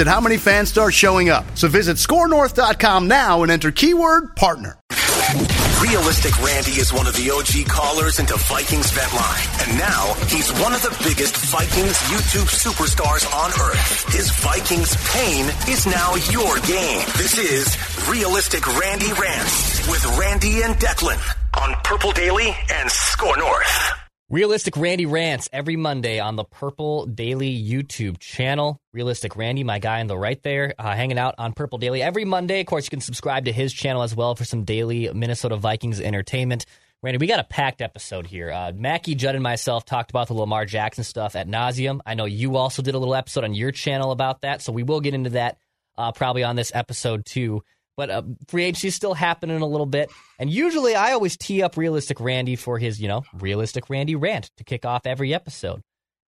at how many fans start showing up. So visit scorenorth.com now and enter keyword partner. Realistic Randy is one of the OG callers into Vikings Vent Line. And now he's one of the biggest Vikings YouTube superstars on earth. His Vikings pain is now your game. This is Realistic Randy Rants with Randy and Declan on Purple Daily and Score North. Realistic Randy rants every Monday on the Purple Daily YouTube channel. Realistic Randy, my guy on the right there, uh, hanging out on Purple Daily every Monday. Of course, you can subscribe to his channel as well for some daily Minnesota Vikings entertainment. Randy, we got a packed episode here. Uh, Mackie, Judd, and myself talked about the Lamar Jackson stuff at nauseum. I know you also did a little episode on your channel about that, so we will get into that uh, probably on this episode too. But uh, free agency is still happening a little bit. And usually I always tee up Realistic Randy for his, you know, Realistic Randy rant to kick off every episode.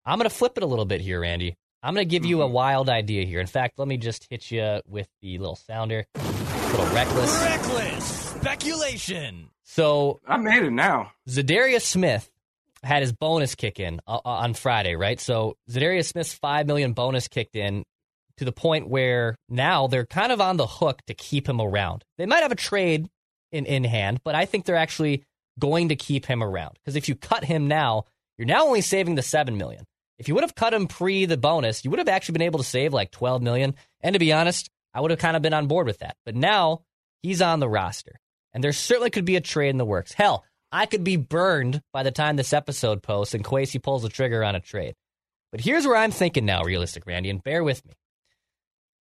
I'm going to flip it a little bit here, Randy. I'm going to give you a wild idea here. In fact, let me just hit you with the little sounder. A little reckless. Reckless speculation. So I made it now. Za'Darius Smith had his bonus kick in uh, on Friday, right? So Za'Darius Smith's five million bonus kicked in to the point where now they're kind of on the hook to keep him around. They might have a trade in, in hand, but I think they're actually going to keep him around. Because if you cut him now, you're now only saving the seven million. If you would have cut him pre the bonus, you would have actually been able to save like 12 million. And to be honest, I would have kind of been on board with that. But now he's on the roster. And there certainly could be a trade in the works. Hell, I could be burned by the time this episode posts and Kwesi pulls the trigger on a trade. But here's where I'm thinking now, realistic, Randy, and bear with me.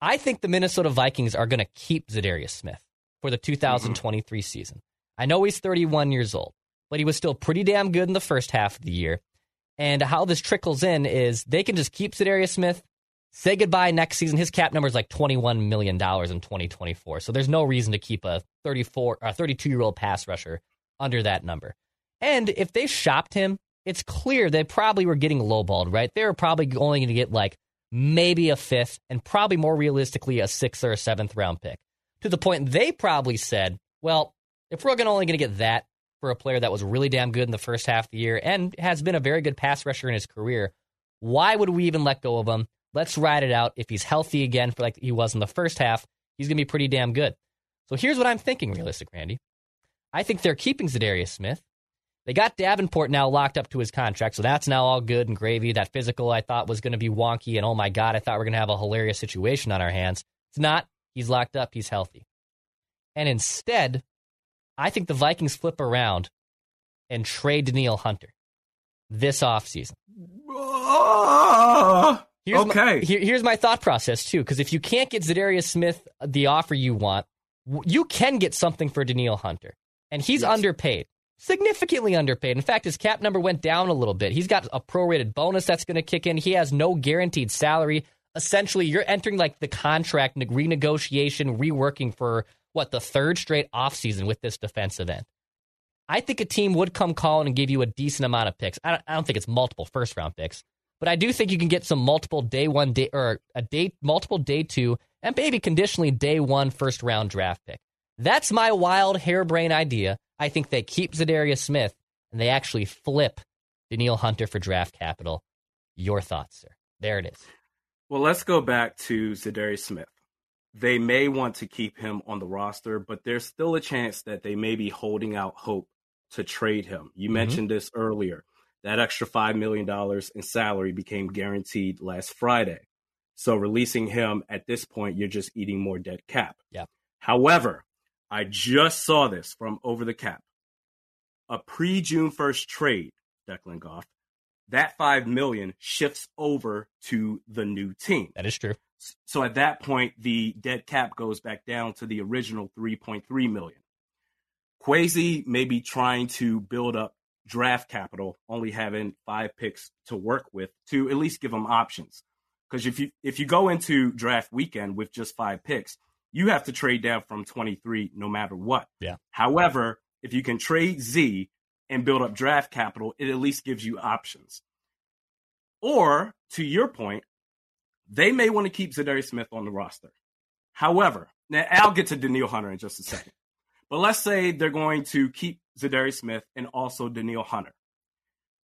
I think the Minnesota Vikings are going to keep Za'Darius Smith for the 2023 mm-hmm. season. I know he's 31 years old, but he was still pretty damn good in the first half of the year. And how this trickles in is they can just keep Za'Darius Smith, say goodbye next season. His cap number is like $21 million in 2024. So there's no reason to keep a 34 or 32 year old pass rusher under that number. And if they shopped him, it's clear they probably were getting lowballed, right? They were probably only going to get like maybe a fifth, and probably more realistically, a sixth or a seventh round pick. To the point they probably said, well, if we're only going to get that for a player that was really damn good in the first half of the year and has been a very good pass rusher in his career, why would we even let go of him? Let's ride it out. If he's healthy again, for like he was in the first half, he's going to be pretty damn good. So here's what I'm thinking, realistic, Randy. I think they're keeping Za'Darius Smith. They got Davenport now locked up to his contract, so that's now all good and gravy. That physical I thought was going to be wonky, and oh my God, I thought we are going to have a hilarious situation on our hands. It's not. He's locked up, he's healthy. And instead, I think the Vikings flip around and trade Danielle Hunter this offseason. Ah! Here's okay. My, here, here's my thought process, too, because if you can't get Za'Darius Smith the offer you want, you can get something for Danielle Hunter. And he's yes. underpaid significantly underpaid. In fact, his cap number went down a little bit. He's got a prorated bonus that's going to kick in. He has no guaranteed salary. Essentially, you're entering like the contract renegotiation, reworking for what the third straight offseason with this defensive end. I think a team would come calling and give you a decent amount of picks. I don't, I don't think it's multiple first round picks, but I do think you can get some multiple day one day or a day multiple day two and maybe conditionally day one first round draft pick. That's my wild harebrained idea I think they keep Za'Darius Smith and they actually flip Danielle Hunter for draft capital. Your thoughts, sir? There it is. Well, let's go back to Za'Darius Smith. They may want to keep him on the roster, but there's still a chance that they may be holding out hope to trade him. You mm-hmm. mentioned this earlier. That extra $5 million in salary became guaranteed last Friday. So releasing him at this point, you're just eating more dead cap. Yeah. However, I just saw this from Over the Cap. a pre June 1st trade, Declan Goff, that 5 million shifts over to the new team. That is true. So at that point, the dead cap goes back down to the original 3.3 million. Kwesi may be trying to build up draft capital, only having five picks to work with to at least give them options. Because if you if you go into draft weekend with just five picks, you have to trade down from 23 no matter what. Yeah. However, if you can trade Z and build up draft capital, it at least gives you options. Or to your point, they may want to keep Za'Darius Smith on the roster. However, now I'll get to Danielle Hunter in just a second. But let's say they're going to keep Za'Darius Smith and also Danielle Hunter.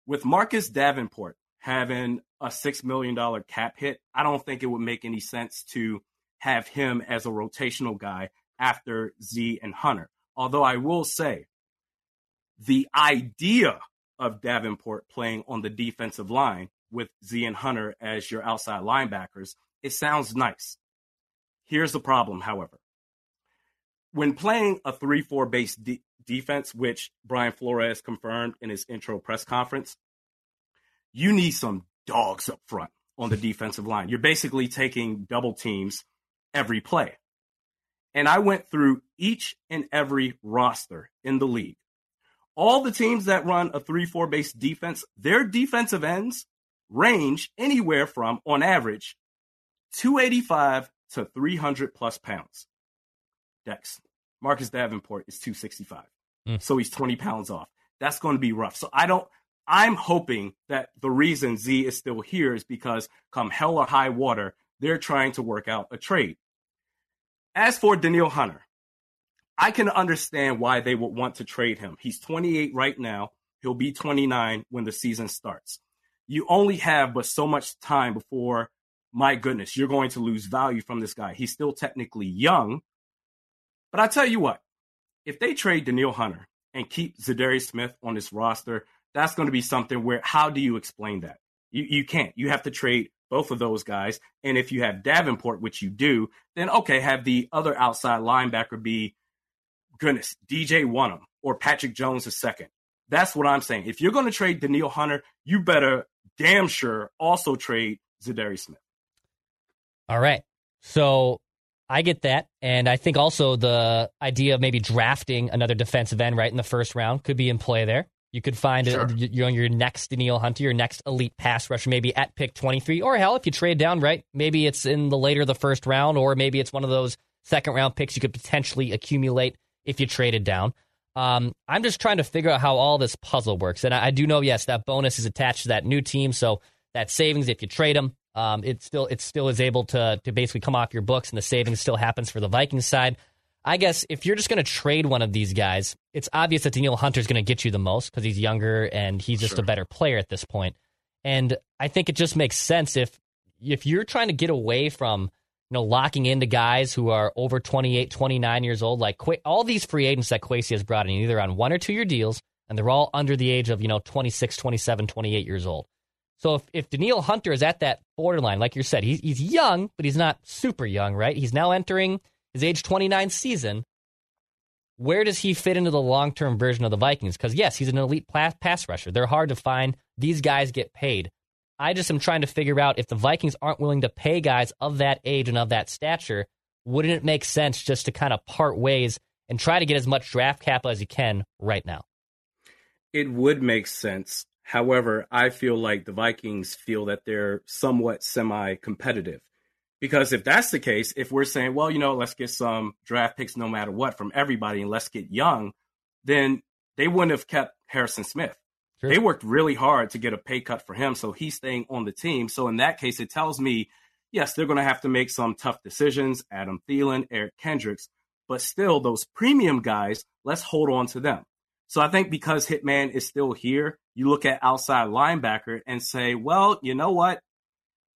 With Marcus Davenport having a $6 million cap hit, I don't think it would make any sense to have him as a rotational guy after Z and Hunter. Although I will say, the idea of Davenport playing on the defensive line with Z and Hunter as your outside linebackers, it sounds nice. Here's the problem, however. When playing a 3 4 base de- defense, which Brian Flores confirmed in his intro press conference, you need some dogs up front on the defensive line. You're basically taking double teams every play. And I went through each and every roster in the league. All the teams that run a 3 4 base defense, their defensive ends range anywhere from, on average, 285 to 300 plus pounds. Dex, Marcus Davenport is 265. Mm. So he's 20 pounds off. That's going to be rough. So I don't, I'm hoping that the reason Z is still here is because come hell or high water, they're trying to work out a trade. As for Danielle Hunter, I can understand why they would want to trade him. He's 28 right now. He'll be 29 when the season starts. You only have but so much time before, my goodness, you're going to lose value from this guy. He's still technically young. But I tell you what, if they trade Danielle Hunter and keep Za'Darius Smith on this roster, that's going to be something where how do you explain that? You, you can't. You have to trade both of those guys. And if you have Davenport, which you do, then okay, have the other outside linebacker be, goodness, DJ Wonnum or Patrick Jones a second. That's what I'm saying. If you're going to trade Danielle Hunter, you better damn sure also trade Za'Darius Smith. All right. So I get that. And I think also the idea of maybe drafting another defensive end right in the first round could be in play there. You could find sure. a, your, your next Danielle Hunter, your next elite pass rusher, maybe at pick 23. Or hell, if you trade down, right? Maybe it's in the later the first round, or maybe it's one of those second round picks you could potentially accumulate if you traded down. Um, I'm just trying to figure out how all this puzzle works. And I, I, do know, yes, that bonus is attached to that new team. So that savings, if you trade them, um, it still it still is able to to basically come off your books, and the savings still happens for the Vikings side. I guess if you're just going to trade one of these guys, it's obvious that Danielle Hunter is going to get you the most because he's younger and he's just sure. a better player at this point. And I think it just makes sense if if you're trying to get away from you know locking into guys who are over 28, 29 years old, like Qu- all these free agents that Kwesi has brought in, either on one or two year deals, and they're all under the age of you know 26, 27, 28 years old. So if, if Danielle Hunter is at that borderline, like you said, he's, he's young, but he's not super young, right? He's now entering his age 29 season, where does he fit into the long term version of the Vikings? Because, yes, he's an elite pass rusher. They're hard to find. These guys get paid. I just am trying to figure out if the Vikings aren't willing to pay guys of that age and of that stature, wouldn't it make sense just to kind of part ways and try to get as much draft capital as you can right now? It would make sense. However, I feel like the Vikings feel that they're somewhat semi competitive. Because if that's the case, if we're saying, well, you know, let's get some draft picks no matter what from everybody and let's get young, then they wouldn't have kept Harrison Smith. Sure. They worked really hard to get a pay cut for him, so he's staying on the team. So in that case, it tells me, yes, they're going to have to make some tough decisions. Adam Thielen, Eric Kendricks, but still, those premium guys, let's hold on to them. So I think because Hitman is still here, you look at outside linebacker and say, well, you know what?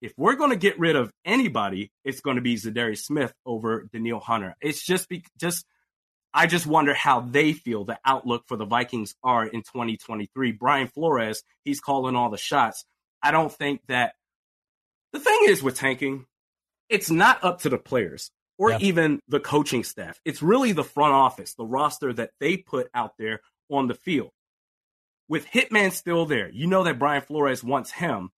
If we're going to get rid of anybody, it's going to be Za'Darius Smith over Danielle Hunter. It's just be, just I just wonder how they feel the outlook for the Vikings are in 2023. Brian Flores, he's calling all the shots. I don't think that the thing is with tanking, it's not up to the players or even the coaching staff. It's really the front office, the roster that they put out there on the field. with Hitman still there, you know that Brian Flores wants him.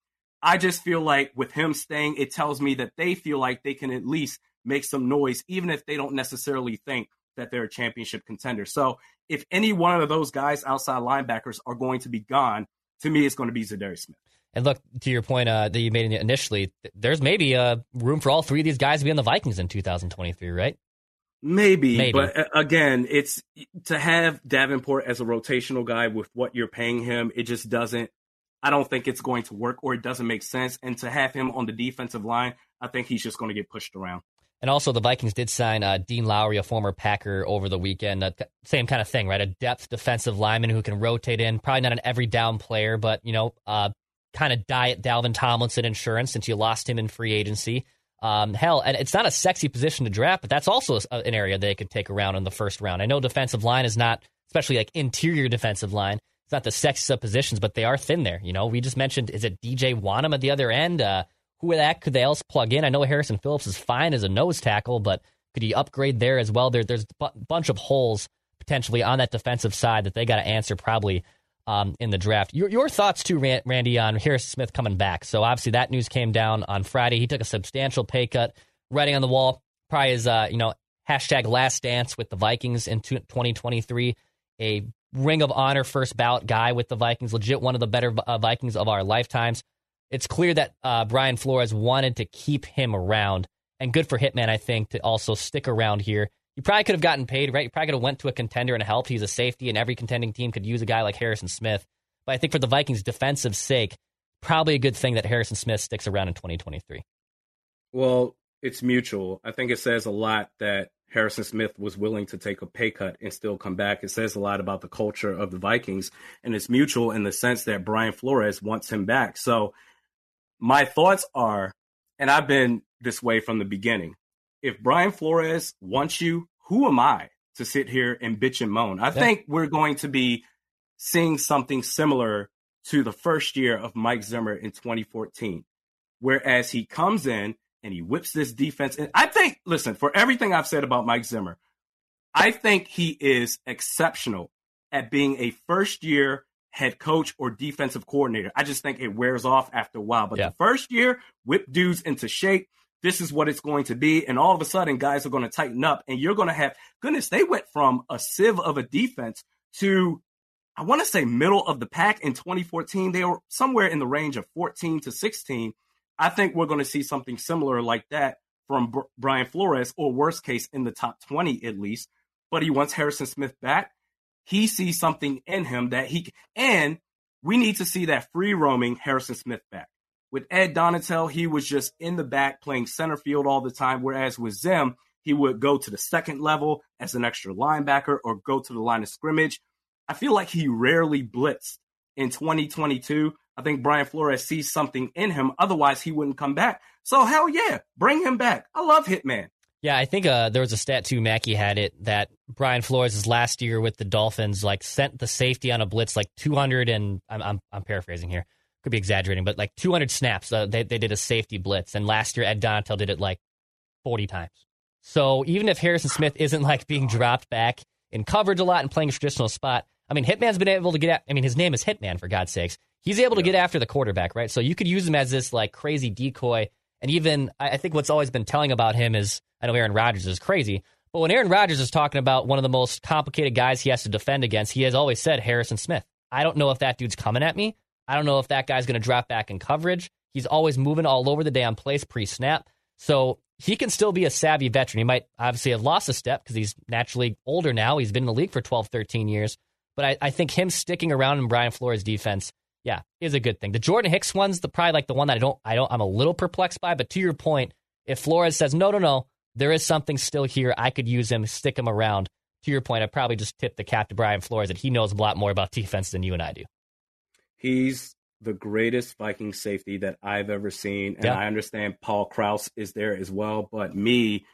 I just feel like with him staying, it tells me that they feel like they can at least make some noise, even if they don't necessarily think that they're a championship contender. So if any one of those guys outside linebackers are going to be gone, to me, it's going to be Za'Darius Smith. And look to your point uh, that you made initially. There's maybe uh, room for all three of these guys to be on the Vikings in 2023, right? Maybe, Maybe, but uh, again, it's to have Davenport as a rotational guy with what you're paying him. It just doesn't. I don't think it's going to work, or it doesn't make sense. And to have him on the defensive line, I think he's just going to get pushed around. And also, the Vikings did sign uh, Dean Lowry, a former Packer, over the weekend. Uh, same kind of thing, right? A depth defensive lineman who can rotate in. Probably not an every down player, but you know, uh, kind of diet Dalvin Tomlinson insurance since you lost him in free agency. Um, hell, and it's not a sexy position to draft, but that's also an area they could take around in the first round. I know defensive line is not, especially like interior defensive line, it's not the sexiest of positions, but they are thin there. You know, we just mentioned, is it DJ Wonnum at the other end? Uh, who that could they else plug in? I know Harrison Phillips is fine as a nose tackle, but could he upgrade there as well? There, there's a bunch of holes potentially on that defensive side that they got to answer probably um, in the draft. Your, your thoughts too, Randy, on Harris Smith coming back. So obviously that news came down on Friday. He took a substantial pay cut, writing on the wall, probably his uh, you know hashtag last dance with the Vikings in 2023. A ring of honor first ballot guy with the Vikings, legit one of the better uh, Vikings of our lifetimes. It's clear that uh, Brian Flores wanted to keep him around, and good for Hitman, I think, to also stick around here you probably could have gotten paid, right? You probably could have went to a contender and helped. He's a safety, and every contending team could use a guy like Harrison Smith. But I think for the Vikings' defensive sake, probably a good thing that Harrison Smith sticks around in 2023. Well, it's mutual. I think it says a lot that Harrison Smith was willing to take a pay cut and still come back. It says a lot about the culture of the Vikings, and it's mutual in the sense that Brian Flores wants him back. So, my thoughts are, and I've been this way from the beginning if Brian Flores wants you, who am I to sit here and bitch and moan? I yeah. think we're going to be seeing something similar to the first year of Mike Zimmer in 2014, whereas he comes in and he whips this defense. And I think, listen, for everything I've said about Mike Zimmer, I think he is exceptional at being a first year head coach or defensive coordinator. I just think it wears off after a while. But yeah. the first year, whip dudes into shape this is what it's going to be. And all of a sudden, guys are going to tighten up, and you're going to have goodness. They went from a sieve of a defense to I want to say middle of the pack in 2014. They were somewhere in the range of 14 to 16. I think we're going to see something similar like that from Br- Brian Flores, or worst case, in the top 20 at least. But he wants Harrison Smith back. He sees something in him that he can, and we need to see that free roaming Harrison Smith back. With Ed Donatell, he was just in the back playing center field all the time, whereas with Zim, he would go to the second level as an extra linebacker or go to the line of scrimmage. I feel like he rarely blitzed in 2022. I think Brian Flores sees something in him. Otherwise, he wouldn't come back. So, hell yeah, bring him back. I love Hitman. Yeah, I think uh, there was a stat too. Mackey had it that Brian Flores' last year with the Dolphins like sent the safety on a blitz like 200 and I'm I'm, I'm paraphrasing here could be exaggerating, but like 200 snaps. Uh, they, they did a safety blitz. And last year, Ed Donatell did it like 40 times. So even if Harrison Smith isn't like being dropped back in coverage a lot and playing a traditional spot, I mean, Hitman's been able to get at, I mean, his name is Hitman, for God's sakes. He's able to get after the quarterback, right? So you could use him as this like crazy decoy. And even, I, I think what's always been telling about him is, I know Aaron Rodgers is crazy, but when Aaron Rodgers is talking about one of the most complicated guys he has to defend against, he has always said Harrison Smith. I don't know if that dude's coming at me, I don't know if that guy's going to drop back in coverage. He's always moving all over the damn place pre snap. So he can still be a savvy veteran. He might obviously have lost a step because he's naturally older now. He's been in the league for 12, 13 years. But I, I, think him sticking around in Brian Flores' defense, yeah, is a good thing. The Jordan Hicks one's the probably like the one that I don't, I don't, I'm a little perplexed by. But to your point, if Flores says no, no, no, there is something still here. I could use him, stick him around. To your point, I probably just tip the cap to Brian Flores that he knows a lot more about defense than you and I do. He's the greatest Viking safety that I've ever seen. And yeah. I understand Paul Krause is there as well. But me,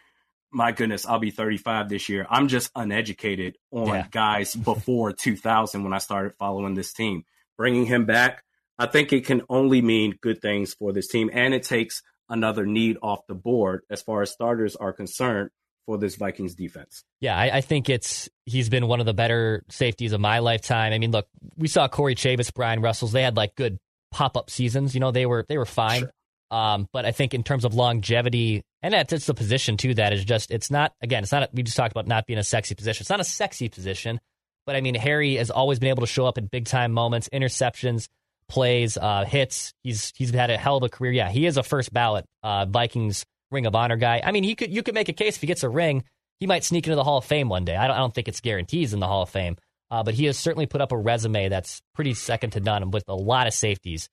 my goodness, I'll be 35 this year. I'm just uneducated on yeah. guys before 2000 when I started following this team. Bringing him back, I think it can only mean good things for this team. And it takes another need off the board as far as starters are concerned for this Vikings defense. Yeah, I, I, think it's he's been one of the better safeties of my lifetime. I mean, look, we saw Corey Chavous, Brian Russells. They had like good pop up seasons. You know, they were they were fine. Sure. Um, but I think in terms of longevity, and that's it's the position too. That is just it's not again. It's not. We just talked about not being a sexy position. It's not a sexy position. But I mean, Harry has always been able to show up in big time moments, interceptions, plays, uh, hits. He's he's had a hell of a career. Yeah, he is a first ballot uh, Vikings Ring of Honor guy. I mean, he could you could make a case if he gets a ring, he might sneak into the Hall of Fame one day. I don't, I don't think it's guarantees in the Hall of Fame, uh, but he has certainly put up a resume that's pretty second to none with a lot of safeties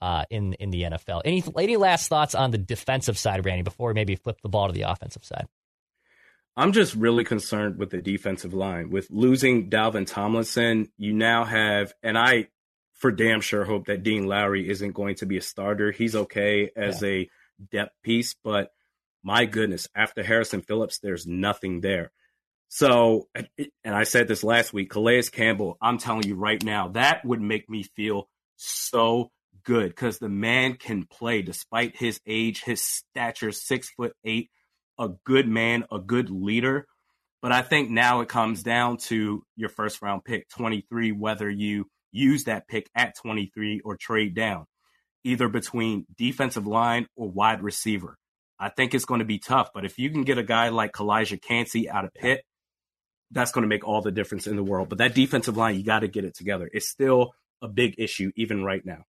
uh, in in the NFL. Any any last thoughts on the defensive side, Randy, before we maybe flip the ball to the offensive side? I'm just really concerned with the defensive line. With losing Dalvin Tomlinson, you now have, and I for damn sure hope that Dean Lowry isn't going to be a starter. He's okay as yeah. a depth piece, but my goodness, after Harrison Phillips, there's nothing there. So, and I said this last week, Calais Campbell, I'm telling you right now, that would make me feel so good because the man can play despite his age, his stature, six foot eight, a good man, a good leader. But I think now it comes down to your first round pick, 23, whether you use that pick at 23 or trade down, either between defensive line or wide receiver. I think it's going to be tough. But if you can get a guy like Calijah Kancey out of Pitt, that's going to make all the difference in the world. But that defensive line, you got to get it together. It's still a big issue even right now.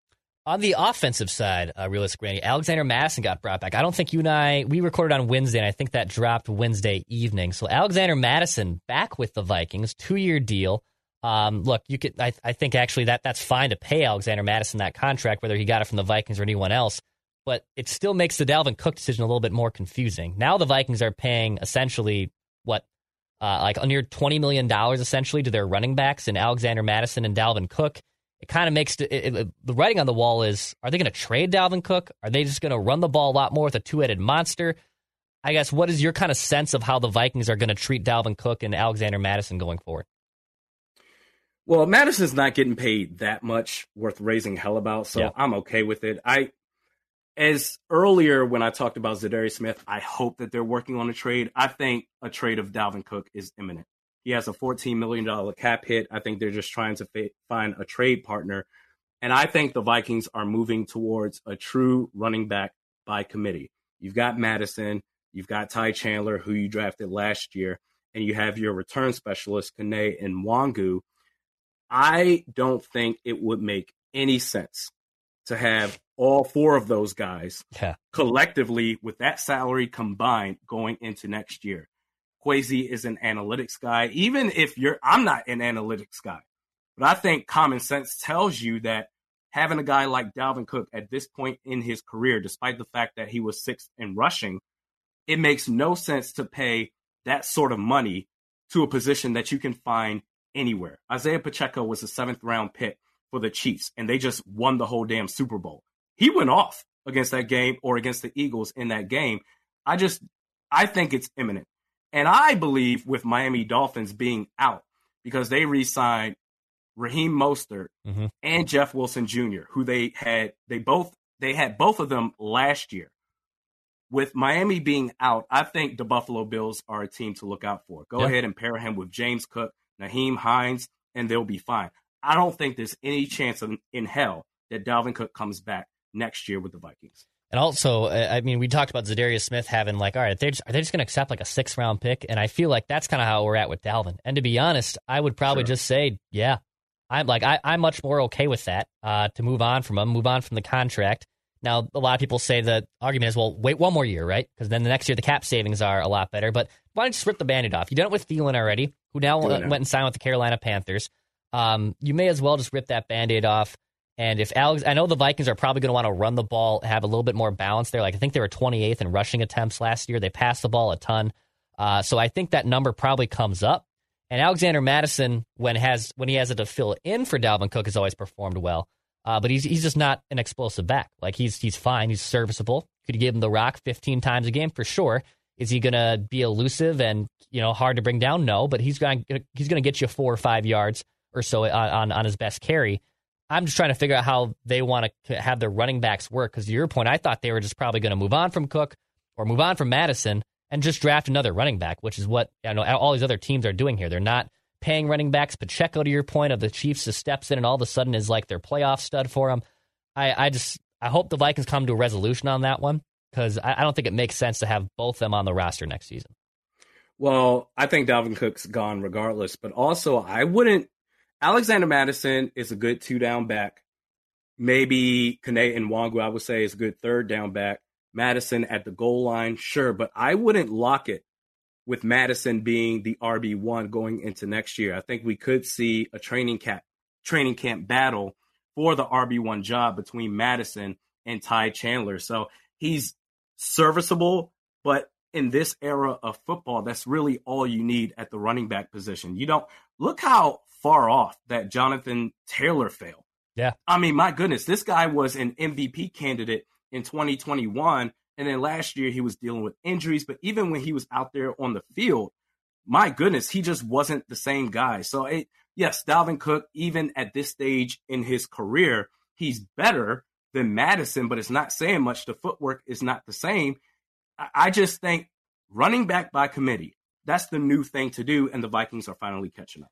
On the offensive side, uh, realistic Randy, Alexander Mattison got brought back. I don't think you and I we recorded on Wednesday, and I think that dropped Wednesday evening. So Alexander Mattison back with the Vikings, two year deal. Um, look, you could. I, I think actually that that's fine to pay Alexander Mattison that contract, whether he got it from the Vikings or anyone else. But it still makes the Dalvin Cook decision a little bit more confusing. Now the Vikings are paying essentially what, uh, like near twenty million dollars essentially to their running backs and Alexander Mattison and Dalvin Cook. It kind of makes it, it, the writing on the wall is: Are they going to trade Dalvin Cook? Are they just going to run the ball a lot more with a two-headed monster? I guess what is your kind of sense of how the Vikings are going to treat Dalvin Cook and Alexander Mattison going forward? Well, Mattison's not getting paid that much worth raising hell about, so yeah. I'm okay with it. I as earlier when I talked about Za'Darius Smith, I hope that they're working on a trade. I think a trade of Dalvin Cook is imminent. He has a $14 million cap hit. I think they're just trying to fa- find a trade partner. And I think the Vikings are moving towards a true running back by committee. You've got Mattison, you've got Ty Chandler, who you drafted last year, and you have your return specialist, Kene and Nwangwu, I don't think it would make any sense to have all four of those guys yeah. collectively with that salary combined going into next year. Kwesi is an analytics guy. Even if you're, I'm not an analytics guy, but I think common sense tells you that having a guy like Dalvin Cook at this point in his career, despite the fact that he was sixth in rushing, it makes no sense to pay that sort of money to a position that you can find anywhere. Isaiah Pacheco was a seventh round pick for the Chiefs, and they just won the whole damn Super Bowl. He went off against that game or against the Eagles in that game. I just, I think it's imminent. And I believe with Miami Dolphins being out because they re signed Raheem Mostert mm-hmm. and Jeff Wilson Jr., who they had, they both, they had both of them last year. With Miami being out, I think the Buffalo Bills are a team to look out for. Go ahead and pair him with James Cook, Nyheim Hines, and they'll be fine. I don't think there's any chance in, in hell that Dalvin Cook comes back next year with the Vikings. And also, I mean, we talked about Za'Darius Smith having like, all right, they're just, are they just going to accept like a six round pick? And I feel like that's kind of how we're at with Dalvin. And to be honest, I would probably sure. just say, yeah, I'm like, I, I'm much more okay with that uh, to move on from him, move on from the contract. Now, a lot of people say the argument is, well, wait one more year, right? Because then the next year the cap savings are a lot better. But why don't you just rip the bandit off? You done it with Thielen already, who now went and signed with the Carolina Panthers. Um, you may as well just rip that band aid off. And if Alex, I know the Vikings are probably going to want to run the ball, have a little bit more balance there. Like I think they were 28th in rushing attempts last year. They passed the ball a ton. Uh, so I think that number probably comes up. And Alexander Mattison, when has when he has it to fill in for Dalvin Cook, has always performed well. Uh, but he's he's just not an explosive back. Like he's he's fine. He's serviceable. Could you give him the rock 15 times a game for sure? Is he going to be elusive and you know hard to bring down? No, but he's going he's going to get you four or five yards or so on, on, on his best carry. I'm just trying to figure out how they want to have their running backs work. Because to your point, I thought they were just probably going to move on from Cook or move on from Mattison and just draft another running back, which is what you know all these other teams are doing here. They're not paying running backs. Pacheco, to your point, of the Chiefs just steps in and all of a sudden is like their playoff stud for them. I, I just I hope the Vikings come to a resolution on that one because I, I don't think it makes sense to have both them on the roster next season. Well, I think Dalvin Cook's gone regardless, but also I wouldn't. Alexander Mattison is a good two down back. Maybe Kene Nwangwu, I would say, is a good third down back. Mattison at the goal line, sure, but I wouldn't lock it with Mattison being the RB one going into next year. I think we could see a training camp training camp battle for the RB one job between Mattison and Ty Chandler. So he's serviceable, but in this era of football, that's really all you need at the running back position. You don't look how far off that Jonathan Taylor fell. Yeah. I mean, my goodness, this guy was an MVP candidate in 2021. And then last year he was dealing with injuries. But even when he was out there on the field, my goodness, he just wasn't the same guy. So, it, yes, Dalvin Cook, even at this stage in his career, he's better than Mattison, but it's not saying much. The footwork is not the same. I just think running back by committee, that's the new thing to do. And the Vikings are finally catching up.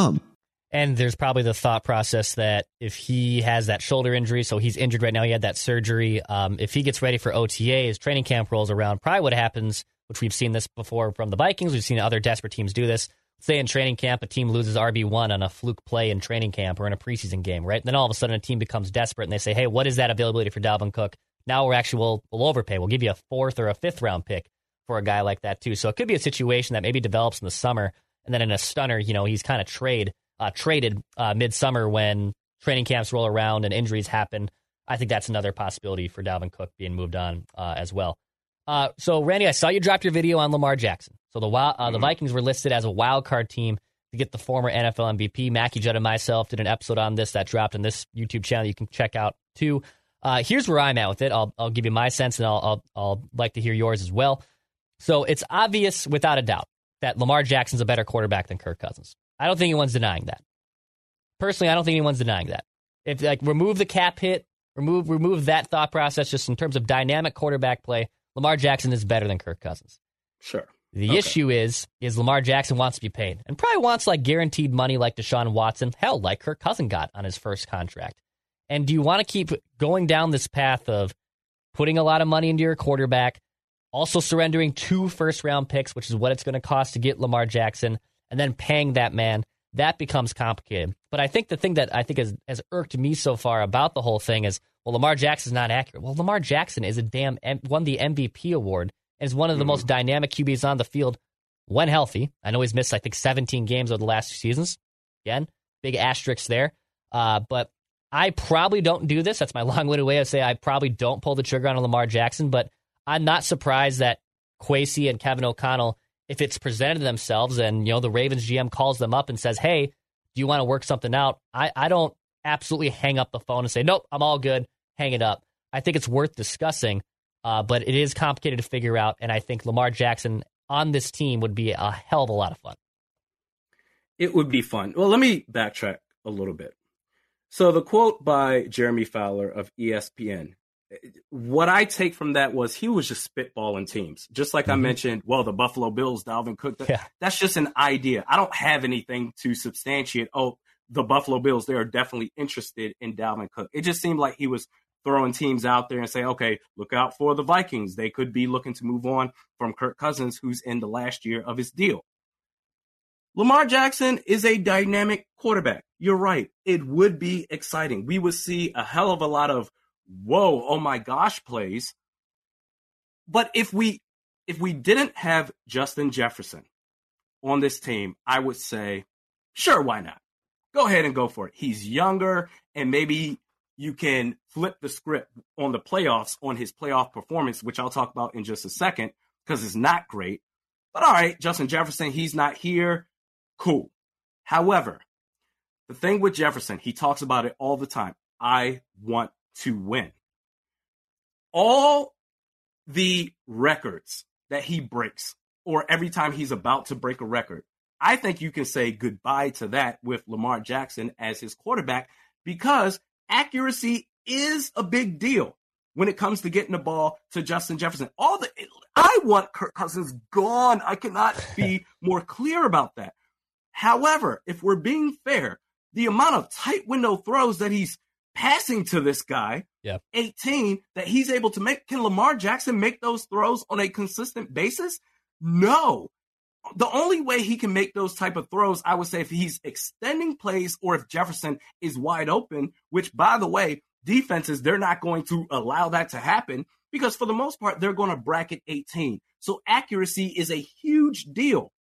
And there's probably the thought process that if he has that shoulder injury, so he's injured right now, he had that surgery. Um, if he gets ready for OTA, his training camp rolls around, probably what happens, which we've seen this before from the Vikings, we've seen other desperate teams do this. Say in training camp, a team loses RB1 on a fluke play in training camp or in a preseason game, right? And then all of a sudden a team becomes desperate and they say, hey, what is that availability for Dalvin Cook? Now we're actually, we'll, we'll overpay. We'll give you a fourth or a fifth round pick for a guy like that, too. So it could be a situation that maybe develops in the summer. And then in a stunner, you know, he's kind of trade uh, traded uh, midsummer when training camps roll around and injuries happen. I think that's another possibility for Dalvin Cook being moved on uh, as well. Uh, so, Randy, I saw you dropped your video on Lamar Jackson. So the uh, the mm-hmm. Vikings were listed as a wild card team to get the former NFL MVP. Mackey Judd and myself did an episode on this that dropped on this YouTube channel. You can check out too. Uh, here's where I'm at with it. I'll, I'll give you my sense, and I'll, I'll I'll like to hear yours as well. So it's obvious, without a doubt, that Lamar Jackson's a better quarterback than Kirk Cousins. I don't think anyone's denying that. Personally, I don't think anyone's denying that. If like remove the cap hit, remove remove that thought process just in terms of dynamic quarterback play, Lamar Jackson is better than Kirk Cousins. Sure. The okay. issue is is Lamar Jackson wants to be paid and probably wants like guaranteed money like Deshaun Watson, hell, like Kirk Cousins got on his first contract. And do you want to keep going down this path of putting a lot of money into your quarterback, also surrendering two first round picks, which is what it's going to cost to get Lamar Jackson, and then paying that man that becomes complicated. But I think the thing that I think has, has irked me so far about the whole thing is, well, Lamar Jackson's not accurate. Well, Lamar Jackson is a damn won the MVP award and is one of the mm-hmm. most dynamic QBs on the field when healthy. I know he's missed I think 17 games over the last two seasons. Again, big asterisks there. Uh, but I probably don't do this. That's my long-winded way of saying I probably don't pull the trigger on Lamar Jackson. But I'm not surprised that Kwesi and Kevin O'Connell if it's presented themselves and you know the Ravens GM calls them up and says, "Hey, do you want to work something out?" I I don't absolutely hang up the phone and say, "Nope, I'm all good." Hang it up. I think it's worth discussing, uh, but it is complicated to figure out, and I think Lamar Jackson on this team would be a hell of a lot of fun. It would be fun. Well, let me backtrack a little bit. So the quote by Jeremy Fowler of ESPN what I take from that was he was just spitballing teams. Just like mm-hmm. I mentioned, well, the Buffalo Bills, Dalvin Cook, that, yeah. that's just an idea. I don't have anything to substantiate, oh, the Buffalo Bills, they are definitely interested in Dalvin Cook. It just seemed like he was throwing teams out there and say, okay, look out for the Vikings. They could be looking to move on from Kirk Cousins, who's in the last year of his deal. Lamar Jackson is a dynamic quarterback. You're right. It would be exciting. We would see a hell of a lot of whoa, oh my gosh plays. But if we if we didn't have Justin Jefferson on this team, I would say, sure, why not? Go ahead and go for it. He's younger, and maybe you can flip the script on the playoffs on his playoff performance, which I'll talk about in just a second, because it's not great. But all right, Justin Jefferson, he's not here. Cool. However, the thing with Jefferson, he talks about it all the time. I want to win. All the records that he breaks, or every time he's about to break a record, I think you can say goodbye to that with Lamar Jackson as his quarterback because accuracy is a big deal when it comes to getting the ball to Justin Jefferson. All the I want Kirk Cousins gone. I cannot be more clear about that. However, if we're being fair, the amount of tight window throws that he's passing to this guy, yeah. 18, that he's able to make, can Lamar Jackson make those throws on a consistent basis? No the only way he can make those type of throws, I would say, if he's extending plays or if Jefferson is wide open, which by the way, defenses, they're not going to allow that to happen because for the most part, they're going to bracket 18. So accuracy is a huge deal.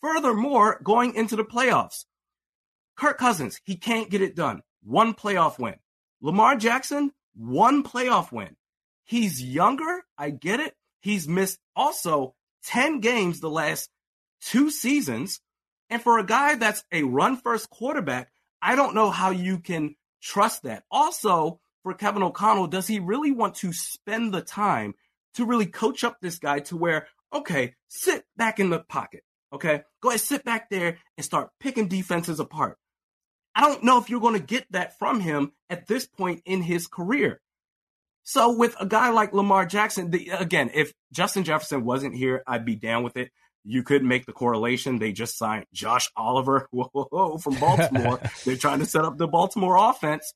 Furthermore, going into the playoffs, Kirk Cousins, he can't get it done. One playoff win. Lamar Jackson, one playoff win. He's younger. I get it. He's missed also 10 games the last two seasons. And for a guy that's a run first quarterback, I don't know how you can trust that. Also, for Kevin O'Connell, does he really want to spend the time to really coach up this guy to where, okay, sit back in the pocket. Okay. Go ahead, sit back there and start picking defenses apart. I don't know if you're going to get that from him at this point in his career. So with a guy like Lamar Jackson, the, again, if Justin Jefferson wasn't here, I'd be down with it you could make the correlation. They just signed Josh Oliver whoa, whoa, whoa, from Baltimore. They're trying to set up the Baltimore offense.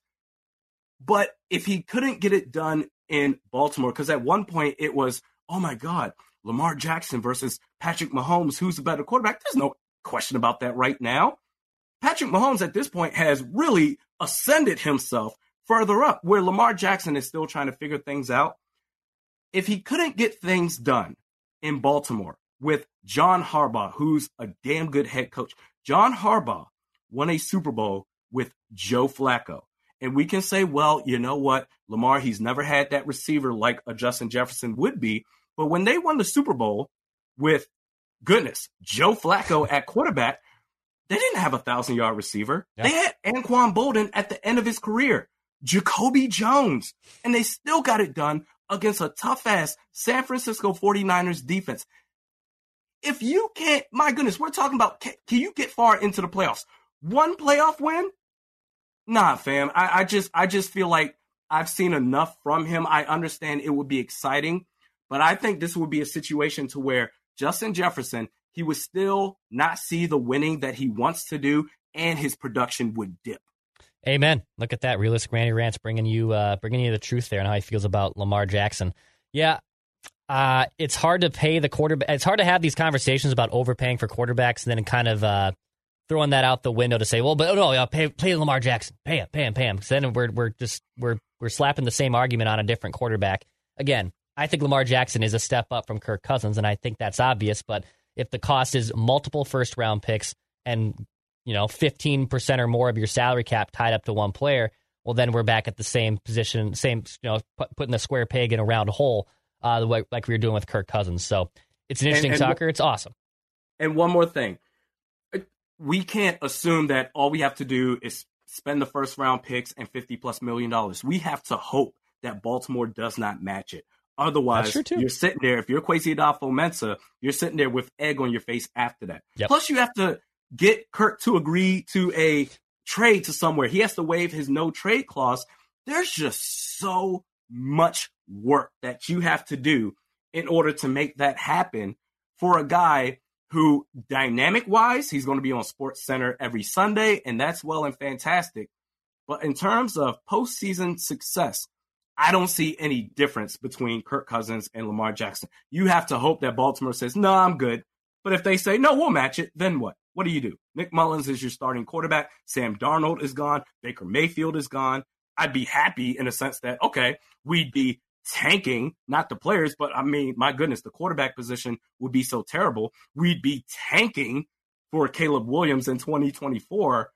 But if he couldn't get it done in Baltimore, because at one point it was, oh my God, Lamar Jackson versus Patrick Mahomes, who's the better quarterback? There's no question about that right now. Patrick Mahomes at this point has really ascended himself further up, where Lamar Jackson is still trying to figure things out. If he couldn't get things done in Baltimore, with John Harbaugh, who's a damn good head coach. John Harbaugh won a Super Bowl with Joe Flacco. And we can say, well, you know what? Lamar, he's never had that receiver like a Justin Jefferson would be. But when they won the Super Bowl with, goodness, Joe Flacco at quarterback, they didn't have a thousand yard receiver. Yeah. They had Anquan Boldin at the end of his career, Jacoby Jones, and they still got it done against a tough ass San Francisco 49ers defense if you can't, my goodness, we're talking about can, can, you get far into the playoffs? One playoff win? Nah, fam. I, I just I just feel like I've seen enough from him. I understand it would be exciting, but I think this would be a situation to where Justin Jefferson, he would still not see the winning that he wants to do, and his production would dip. Amen. Look at that, realistic Randy Rants bringing you uh, bringing you the truth there and how he feels about Lamar Jackson. Yeah, uh, it's hard to pay the quarterback. It's hard to have these conversations about overpaying for quarterbacks and then kind of uh, throwing that out the window to say, well, but no, pay, pay Lamar Jackson, pay him, pay him, pay him. Because then we're we're just we're we're slapping the same argument on a different quarterback. Again, I think Lamar Jackson is a step up from Kirk Cousins, and I think that's obvious. But if the cost is multiple first round picks and you know fifteen percent or more of your salary cap tied up to one player, well, then we're back at the same position, same you know putting the square peg in a round hole uh, like, like we were doing with Kirk Cousins. So it's an interesting and, and, soccer. It's awesome. And one more thing, we can't assume that all we have to do is spend the first round picks and fifty plus million dollars. We have to hope that Baltimore does not match it. Otherwise, you're sitting there. If you're Kwesi Adofo-Mensah, you're sitting there with egg on your face after that. Yep. Plus, you have to get Kirk to agree to a trade to somewhere. He has to waive his no trade clause. There's just so much work that you have to do in order to make that happen for a guy who dynamic wise, he's going to be on Sports Center every Sunday, and that's well and fantastic. But in terms of postseason success, I don't see any difference between Kirk Cousins and Lamar Jackson. You have to hope that Baltimore says, no, I'm good. But if they say, no, we'll match it, then what? What do you do? Nick Mullens is your starting quarterback. Sam Darnold is gone. Baker Mayfield is gone. I'd be happy in a sense that, okay, we'd be tanking, not the players, but I mean, my goodness, the quarterback position would be so terrible. We'd be tanking for Caleb Williams in 2024,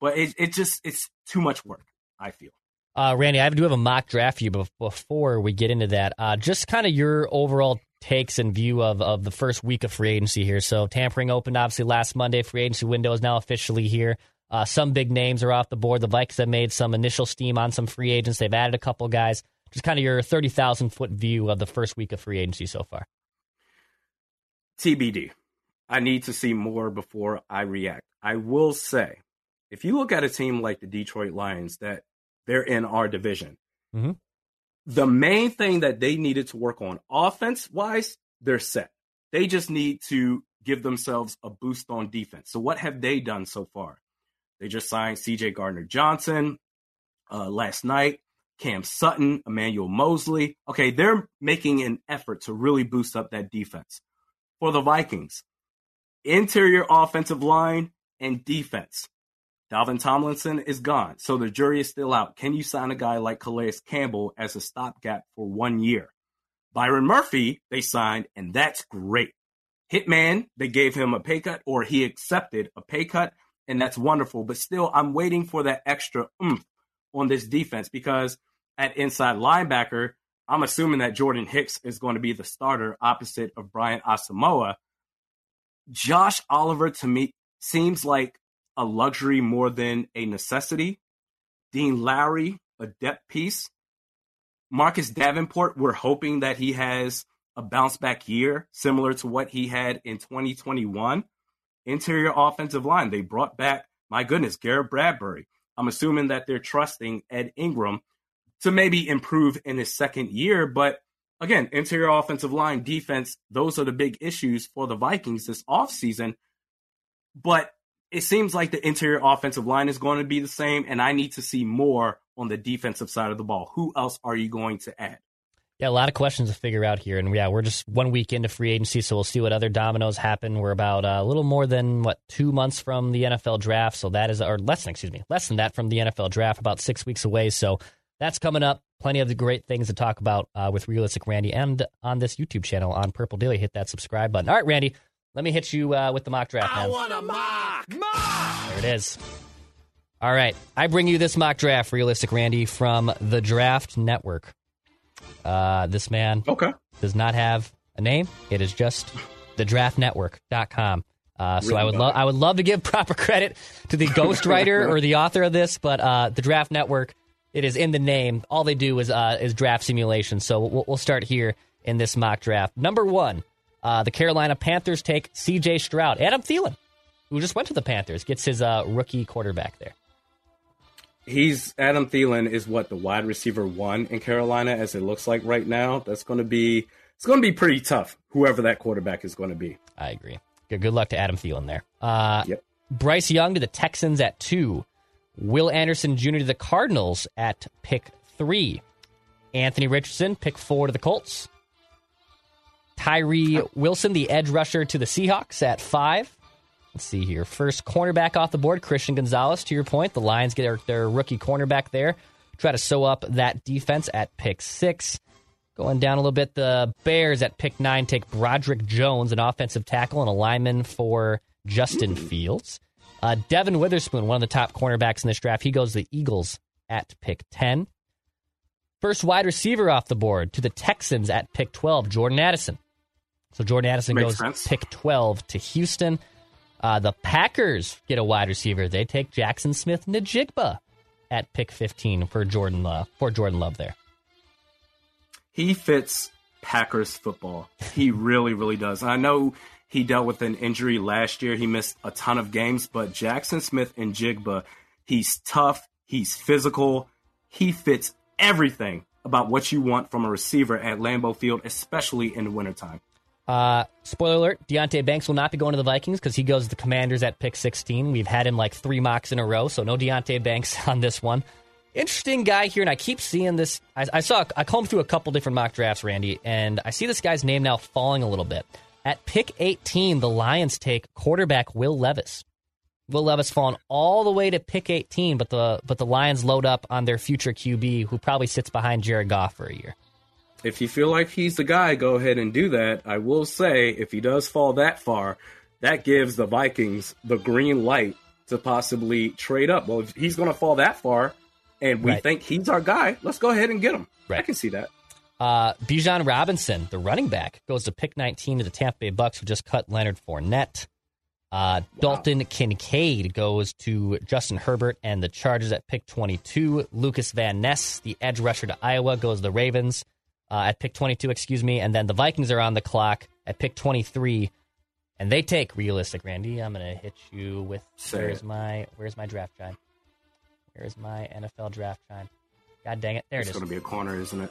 but it, it just, it's too much work, I feel. Uh, Randy, I do have a mock draft for you before we get into that. Uh, just kind of your overall takes in view of, of the first week of free agency here. So tampering opened obviously last Monday. Free agency window is now officially here. Uh, some big names are off the board. The Vikings have made some initial steam on some free agents. They've added a couple guys. Just kind of your 30,000 foot view of the first week of free agency so far. TBD. I need to see more before I react. I will say, if you look at a team like the Detroit Lions, that they're in our division, mm-hmm. the main thing that they needed to work on offense wise, they're set. They just need to give themselves a boost on defense. So, what have they done so far? They just signed CJ Gardner Johnson uh, last night, Cam Sutton, Emmanuel Moseley. Okay, they're making an effort to really boost up that defense. For the Vikings, interior offensive line and defense. Dalvin Tomlinson is gone, so the jury is still out. Can you sign a guy like Calais Campbell as a stopgap for one year? Byron Murphy, they signed, and that's great. Hitman, they gave him a pay cut, or he accepted a pay cut, and that's wonderful. But still, I'm waiting for that extra oomph on this defense because at inside linebacker, I'm assuming that Jordan Hicks is going to be the starter opposite of Brian Asamoah. Josh Oliver to me seems like a luxury more than a necessity. Dean Lowry, a depth piece. Marcus Davenport, we're hoping that he has a bounce back year similar to what he had in 2021. Interior offensive line, they brought back, my goodness, Garrett Bradbury. I'm assuming that they're trusting Ed Ingram to maybe improve in his second year, but again, interior offensive line, defense, those are the big issues for the Vikings this offseason. But it seems like the interior offensive line is going to be the same, and I need to see more on the defensive side of the ball. Who else are you going to add? Yeah, a lot of questions to figure out here, and yeah, we're just one week into free agency, so we'll see what other dominoes happen. We're about uh, a little more than what two months from the NFL draft, so that is, or less than, excuse me, less than that from the NFL draft, about six weeks away. So that's coming up. Plenty of the great things to talk about uh, with Realistic Randy and on this YouTube channel on Purple Daily. Hit that subscribe button. All right, Randy, let me hit you uh, with the mock draft. Man. I want a mock. Mock. There it is. All right, I bring you this mock draft, Realistic Randy, from the Draft Network. Uh, this man okay. does not have a name. It is just thedraftnetwork.com. Uh, so really I would love I would love to give proper credit to the ghostwriter or the author of this, but uh, the Draft Network it is in the name. All they do is uh, is draft simulation. So we'll, we'll, start here in this mock draft. Number one, uh, the Carolina Panthers take C.J. Stroud. Adam Thielen, who just went to the Panthers, gets his uh, rookie quarterback there. He's Adam Thielen is what the wide receiver one in Carolina, as it looks like right now. That's going to be it's going to be pretty tough. Whoever that quarterback is going to be. I agree. Good, good luck to Adam Thielen there. Uh, yep. Bryce Young to the Texans at two. Will Anderson Jr. to the Cardinals at pick three. Anthony Richardson, pick four to the Colts. Tyree Wilson, the edge rusher to the Seahawks at five. Let's see here. First cornerback off the board, Christian Gonzalez, to your point. The Lions get their, their rookie cornerback there. Try to sew up that defense at pick six. Going down a little bit, the Bears at pick nine take Broderick Jones, an offensive tackle and a lineman for Justin Fields. Uh, Devon Witherspoon, one of the top cornerbacks in this draft, he goes to the Eagles at pick 10. First wide receiver off the board to the Texans at pick 12, Jordan Addison. So Jordan Addison Makes goes sense. pick 12 to Houston. Uh, the Packers get a wide receiver. They take Jaxon Smith-Njigba at pick 15 for Jordan Love. For Jordan Love there. He fits Packers football. He really, really does. And I know he dealt with an injury last year. He missed a ton of games, but Jaxon Smith-Njigba, he's tough, he's physical, he fits everything about what you want from a receiver at Lambeau Field, especially in the wintertime. Uh, spoiler alert: Deonte Banks will not be going to the Vikings because he goes to the Commanders at pick 16. We've had him like three mocks in a row, so no Deonte Banks on this one. Interesting guy here, and I keep seeing this. I, I saw I combed through a couple different mock drafts, Randy, and I see this guy's name now falling a little bit. At pick 18, the Lions take quarterback Will Levis. Will Levis fallen all the way to pick 18, but the but the Lions load up on their future QB, who probably sits behind Jared Goff for a year. If you feel like he's the guy, go ahead and do that. I will say, if he does fall that far, that gives the Vikings the green light to possibly trade up. Well, if he's going to fall that far, and we Right. think he's our guy, let's go ahead and get him. I can see that. Uh, Bijan Robinson, the running back, goes to pick 19 to the Tampa Bay Bucks, who just cut Leonard Fournette. Uh, Dalton Kincaid goes to Justin Herbert and the Chargers at pick 22. Lucas Van Ness, the edge rusher to Iowa, goes to the Ravens uh, at pick 22, excuse me. And then the Vikings are on the clock at pick 23. And they take realistic, Randy. I'm going to hit you with Say where's it. my where's my draft chime? Where's my NFL draft chime? God dang it. There It's it is. going to be a corner, isn't it?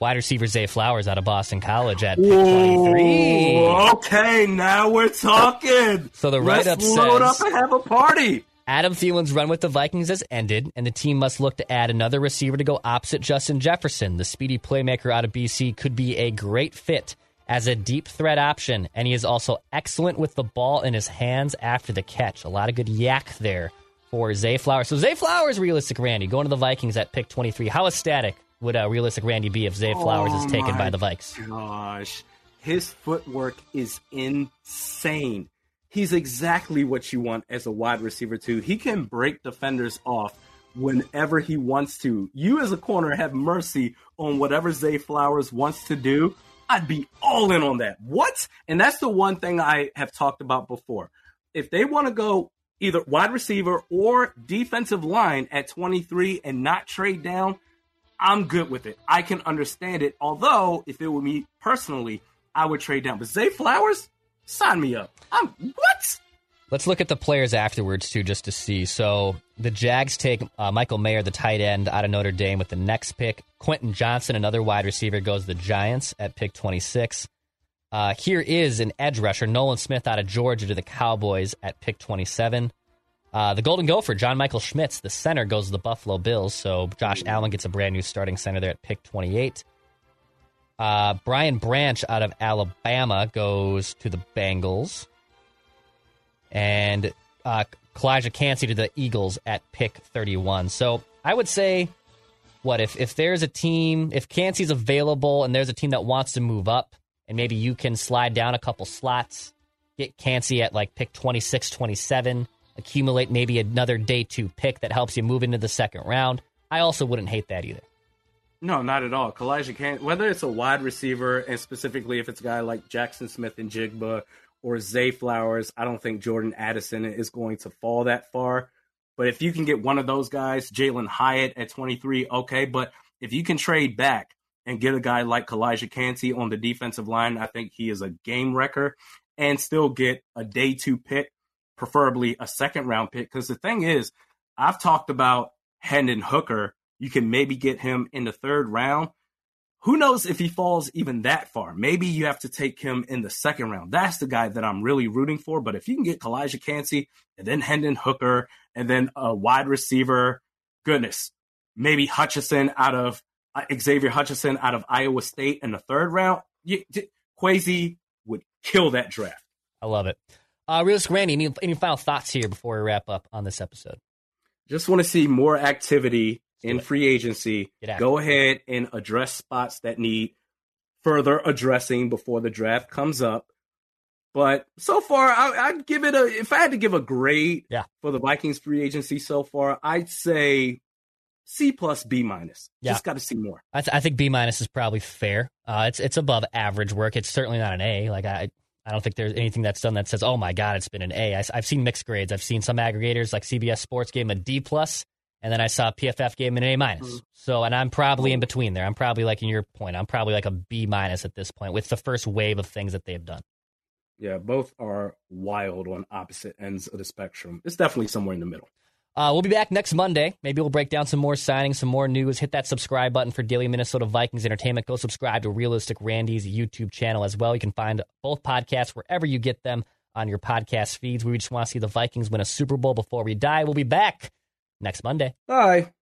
Wide receiver Zay Flowers out of Boston College at pick 23. Okay, now we're talking. So the write-up load says- up and have a party. Adam Thielen's run with the Vikings has ended, and the team must look to add another receiver to go opposite Justin Jefferson. The speedy playmaker out of BC could be a great fit as a deep threat option, and he is also excellent with the ball in his hands after the catch. A lot of good YAC there for Zay Flowers. So Zay Flowers, realistic Randy, going to the Vikings at pick 23. How ecstatic would uh, realistic Randy be if Zay Flowers is Oh taken by the Vikes? Gosh, his footwork is insane. He's exactly what you want as a wide receiver too. He can break defenders off whenever he wants to. You as a corner have mercy on whatever Zay Flowers wants to do. I'd be all in on that. What? And that's the one thing I have talked about before. If they want to go either wide receiver or defensive line at 23 and not trade down, I'm good with it. I can understand it. Although, if it were me personally, I would trade down. But Zay Flowers, sign me up. I'm what? Let's look at the players afterwards too, just to see. So the Jags take uh, Michael Mayer, the tight end, out of Notre Dame with the next pick. Quentin Johnston, another wide receiver, goes to the Giants at pick 26. Uh, here is an edge rusher, Nolan Smith, out of Georgia to the Cowboys at pick 27. Uh, the Golden Gopher, John Michael Schmitz, the center, goes to the Buffalo Bills. So Josh Allen gets a brand new starting center there at pick 28. Uh, Brian Branch out of Alabama goes to the Bengals. And uh, Calijah Kancey to the Eagles at pick 31. So I would say, what, if, if there's a team, if Kancey's available and there's a team that wants to move up, and maybe you can slide down a couple slots, get Kancey at like pick 26, 27, accumulate maybe another day two pick that helps you move into the second round. I also wouldn't hate that either. No, not at all. Calijah can whether it's a wide receiver and specifically if it's a guy like Jaxon Smith-Njigba or Zay Flowers, I don't think Jordan Addison is going to fall that far. But if you can get one of those guys, Jalin Hyatt at 23, okay. But if you can trade back and get a guy like Calijah Kancey on the defensive line, I think he is a game wrecker and still get a day two pick, preferably a second round pick. Because the thing is, I've talked about Hendon Hooker. You can maybe get him in the third round. Who knows if he falls even that far? Maybe you have to take him in the second round. That's the guy that I'm really rooting for. But if you can get Calijah Kancey and then Hendon Hooker and then a wide receiver, goodness, maybe Hutchinson out of uh, Xavier Hutchinson out of Iowa State in the third round, you, Kwesi would kill that draft. I love it. Uh, Realistic Randy, any, any final thoughts here before we wrap up on this episode? Just want to see more activity in free agency. Go ahead and address spots that need further addressing before the draft comes up. But so far, I, I'd give it a. If I had to give a grade Yeah. for the Vikings free agency so far, I'd say C plus B minus. Yeah. Just got to see more. I, th- I think B minus is probably fair. Uh, it's it's above average work. It's certainly not an A. Like I I don't think there's anything that's done that says, oh my god, it's been an A. I, have seen mixed grades. I've seen some aggregators like CBS Sports gave him a D plus, and then I saw PFF gave him an A minus. So and I'm probably in between there. I'm probably like in your point. I'm probably like a B minus at this point with the first wave of things that they've done. Yeah, both are wild on opposite ends of the spectrum. It's definitely somewhere in the middle. Uh, we'll be back next Monday. Maybe we'll break down some more signings, some more news. Hit that subscribe button for Daily Minnesota Vikings Entertainment. Go subscribe to Realistic Randy's YouTube channel as well. You can find both podcasts wherever you get them on your podcast feeds. We just want to see the Vikings win a Super Bowl before we die. We'll be back next Monday. Bye.